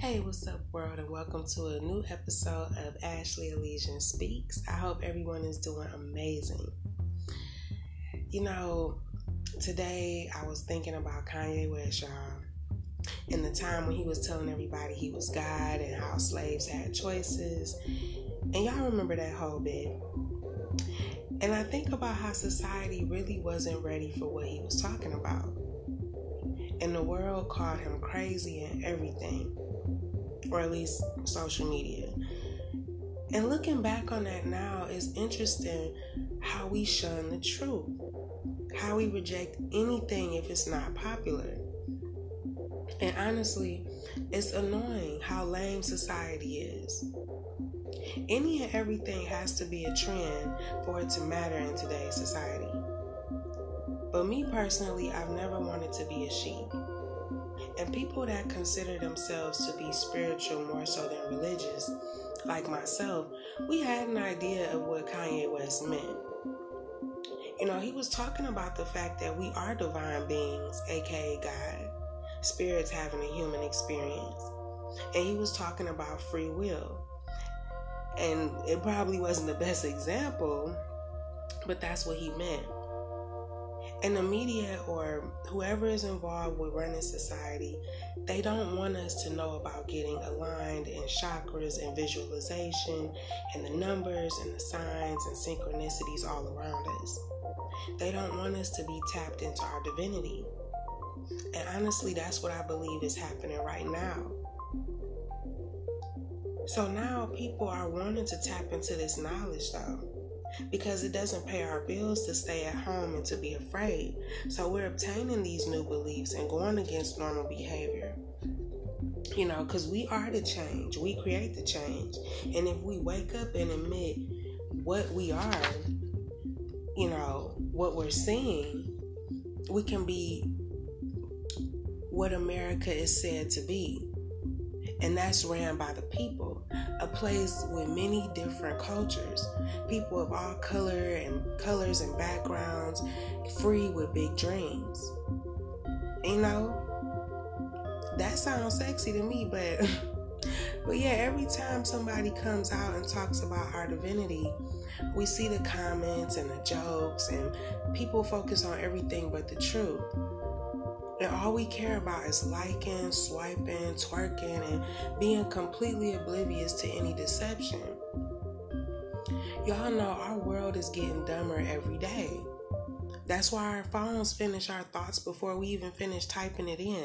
Hey, what's up, world, and welcome to a new episode of Ashley Elysian Speaks. I hope everyone is doing amazing. You know, today I was thinking about Kanye West, y'all, in the time when he was telling everybody he was God and how slaves had choices. And y'all remember that whole bit. And I think about how society really wasn't ready for what he was talking about. And the world called him crazy and everything or at least social media. And looking back on that now is interesting how we shun the truth, how we reject anything if it's not popular. And honestly, it's annoying how lame society is. Any and everything has to be a trend for it to matter in today's society. But me personally, I've never wanted to be a sheep. And people that consider themselves to be spiritual more so than religious, like myself, we had an idea of what Kanye West meant. You know, he was talking about the fact that we are divine beings, aka God, spirits having a human experience. And he was talking about free will. And it probably wasn't the best example, but that's what he meant and the media or whoever is involved with running society, they don't want us to know about getting aligned in chakras and visualization and the numbers and the signs and synchronicities all around us. They don't want us to be tapped into our divinity. And honestly, that's what I believe is happening right now. So now people are wanting to tap into this knowledge though because it doesn't pay our bills to stay at home and to be afraid. So we're obtaining these new beliefs and going against normal behavior. You know, because we are the change, we create the change. And if we wake up and admit what we are, you know, what we're seeing, we can be what America is said to be. And that's ran by the people a place with many different cultures, people of all color and colors and backgrounds, free with big dreams. You know, that sounds sexy to me, but but yeah, every time somebody comes out and talks about our divinity, we see the comments and the jokes and people focus on everything but the truth. And all we care about is liking, swiping, twerking, and being completely oblivious to any deception. Y'all know our world is getting dumber every day. That's why our phones finish our thoughts before we even finish typing it in.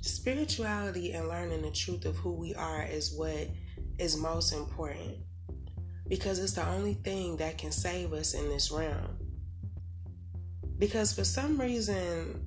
Spirituality and learning the truth of who we are is what is most important because it's the only thing that can save us in this realm because for some reason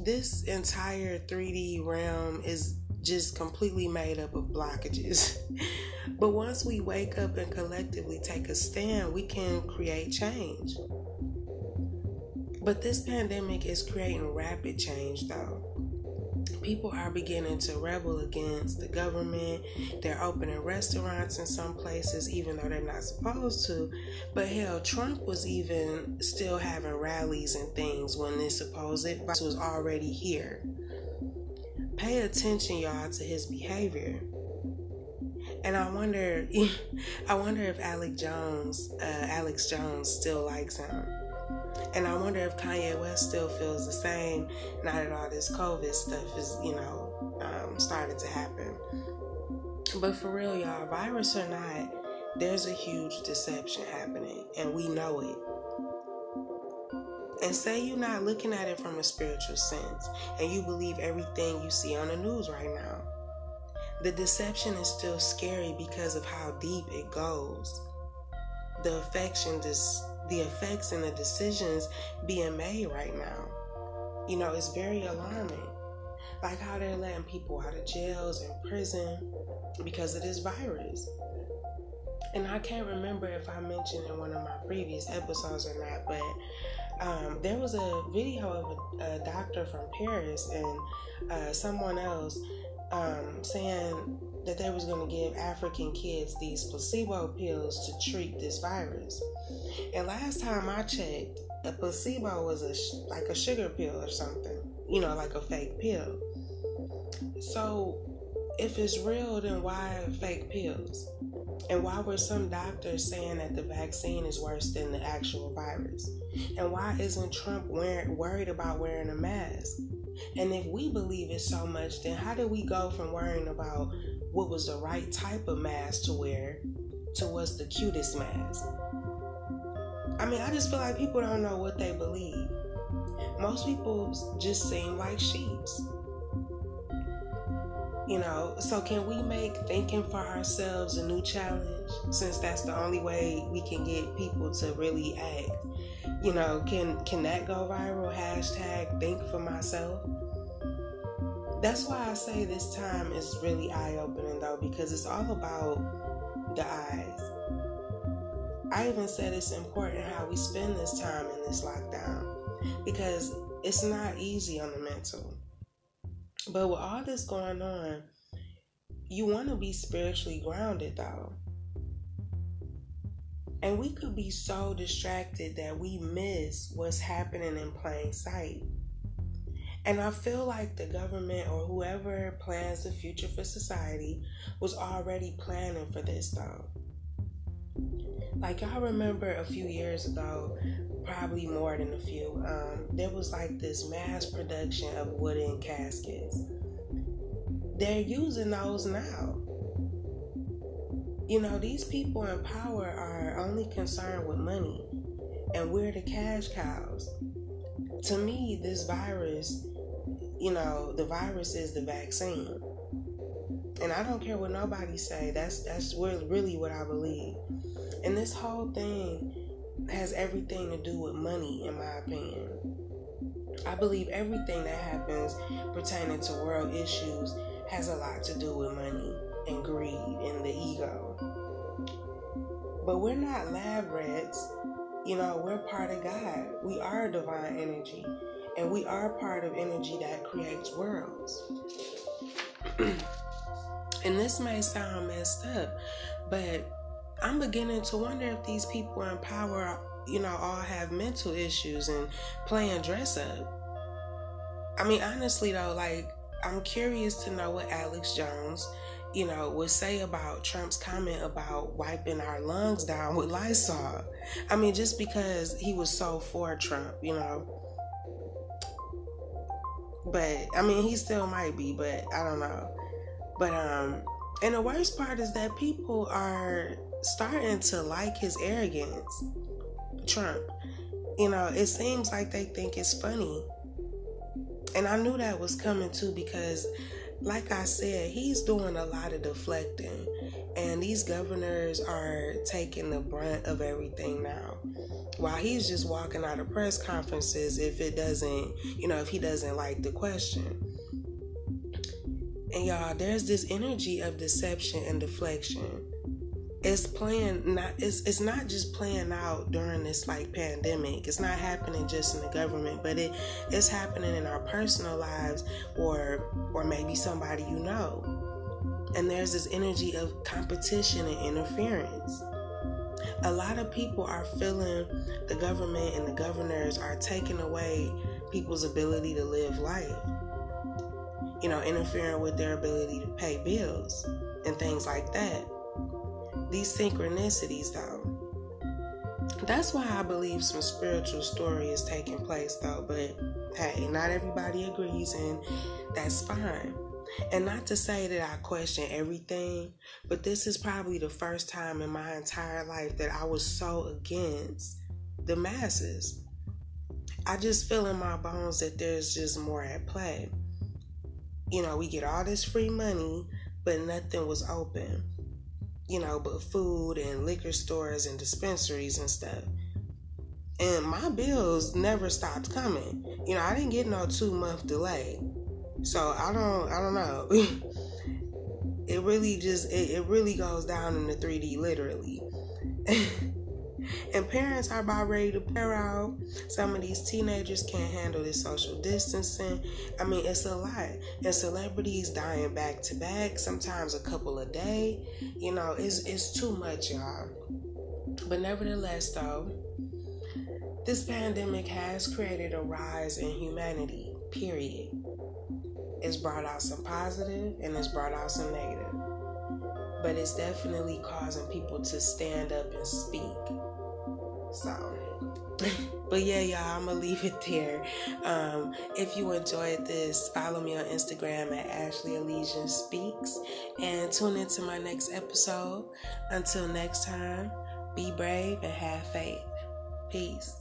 this entire 3D realm is just completely made up of blockages. but once we wake up and collectively take a stand, we can create change. But this pandemic is creating rapid change though people are beginning to rebel against the government. They're opening restaurants in some places, even though they're not supposed to. But hell, Trump was even still having rallies and things when this supposed virus was already here. Pay attention, y'all, to his behavior. And I wonder, I wonder if Alex Jones, uh, Alex Jones, still likes him. And I wonder if Kanye West still feels the same now that all this COVID stuff is, you know, um, started to happen. But for real, y'all, virus or not, there's a huge deception happening, and we know it. And say you're not looking at it from a spiritual sense, and you believe everything you see on the news right now. The deception is still scary because of how deep it goes. The affection just the effects and the decisions being made right now. You know, it's very alarming. Like how they're letting people out of jails and prison because of this virus. And I can't remember if I mentioned in one of my previous episodes or not, but um, there was a video of a, a doctor from Paris and uh, someone else um, saying that they was going to give African kids these placebo pills to treat this virus. And last time I checked, a placebo was a like a sugar pill or something, you know, like a fake pill. So, if it's real, then why fake pills? And why were some doctors saying that the vaccine is worse than the actual virus? And why isn't Trump worried about wearing a mask? And if we believe it so much, then how do we go from worrying about what was the right type of mask to wear to what's the cutest mask? I mean, I just feel like people don't know what they believe. Most people just seem like sheeps. You know, so can we make thinking for ourselves a new challenge since that's the only way we can get people to really act? You know, can can that go viral? Hashtag think for myself. That's why I say this time is really eye opening though, because it's all about the eyes. I even said it's important how we spend this time in this lockdown because it's not easy on the mental. But with all this going on, you want to be spiritually grounded though. And we could be so distracted that we miss what's happening in plain sight. And I feel like the government or whoever plans the future for society was already planning for this though. Like y'all remember a few years ago, probably more than a few, um, there was like this mass production of wooden caskets. They're using those now. You know, these people in power are only concerned with money, and we're the cash cows. To me, this virus, you know, the virus is the vaccine. And I don't care what nobody say. That's that's really what I believe. And this whole thing has everything to do with money, in my opinion. I believe everything that happens pertaining to world issues has a lot to do with money and greed and the ego. But we're not lab rats. You know, we're part of God. We are divine energy. And we are part of energy that creates worlds. and this may sound messed up, but I'm beginning to wonder if these people in power, you know, all have mental issues and playing dress up. I mean, honestly, though, like, I'm curious to know what Alex Jones, you know, would say about Trump's comment about wiping our lungs down with Lysol. I mean, just because he was so for Trump, you know. But I mean, he still might be, but I don't know. But um, and the worst part is that people are starting to like his arrogance. Trump. You know, it seems like they think it's funny. And I knew that was coming too because, like I said, he's doing a lot of deflecting. And these governors are taking the brunt of everything now. While he's just walking out of press conferences if it doesn't, you know, if he doesn't like the question. And y'all, there's this energy of deception and deflection it's playing not it's it's not just playing out during this like pandemic. It's not happening just in the government, but it it's happening in our personal lives or or maybe somebody you know. And there's this energy of competition and interference. A lot of people are feeling the government and the governors are taking away people's ability to live life. You know, interfering with their ability to pay bills and things like that these synchronicities though. That's why I believe some spiritual story is taking place though, but hey, not everybody agrees and that's fine. And not to say that I question everything, but this is probably the first time in my entire life that I was so against the masses. I just feel in my bones that there's just more at play. You know, we get all this free money, but nothing was open you know, but food and liquor stores and dispensaries and stuff. And my bills never stopped coming. You know, I didn't get no two month delay. So I don't I don't know. it really just it, it really goes down in the 3D literally. and parents are about ready to pair out. Some of these teenagers can't handle this social distancing. I mean, it's a lot. And celebrities dying back to back, sometimes a couple a day. You know, it's it's too much, y'all. But nevertheless, though, this pandemic has created a rise in humanity. Period. it's brought out some positive and it's brought out some negative. But it's definitely causing people to stand up and speak. So, but yeah, y'all, I'm gonna leave it there. Um, if you enjoyed this, follow me on Instagram at Ashley Elysian Speaks and tune into my next episode. Until next time, be brave and have faith. Peace.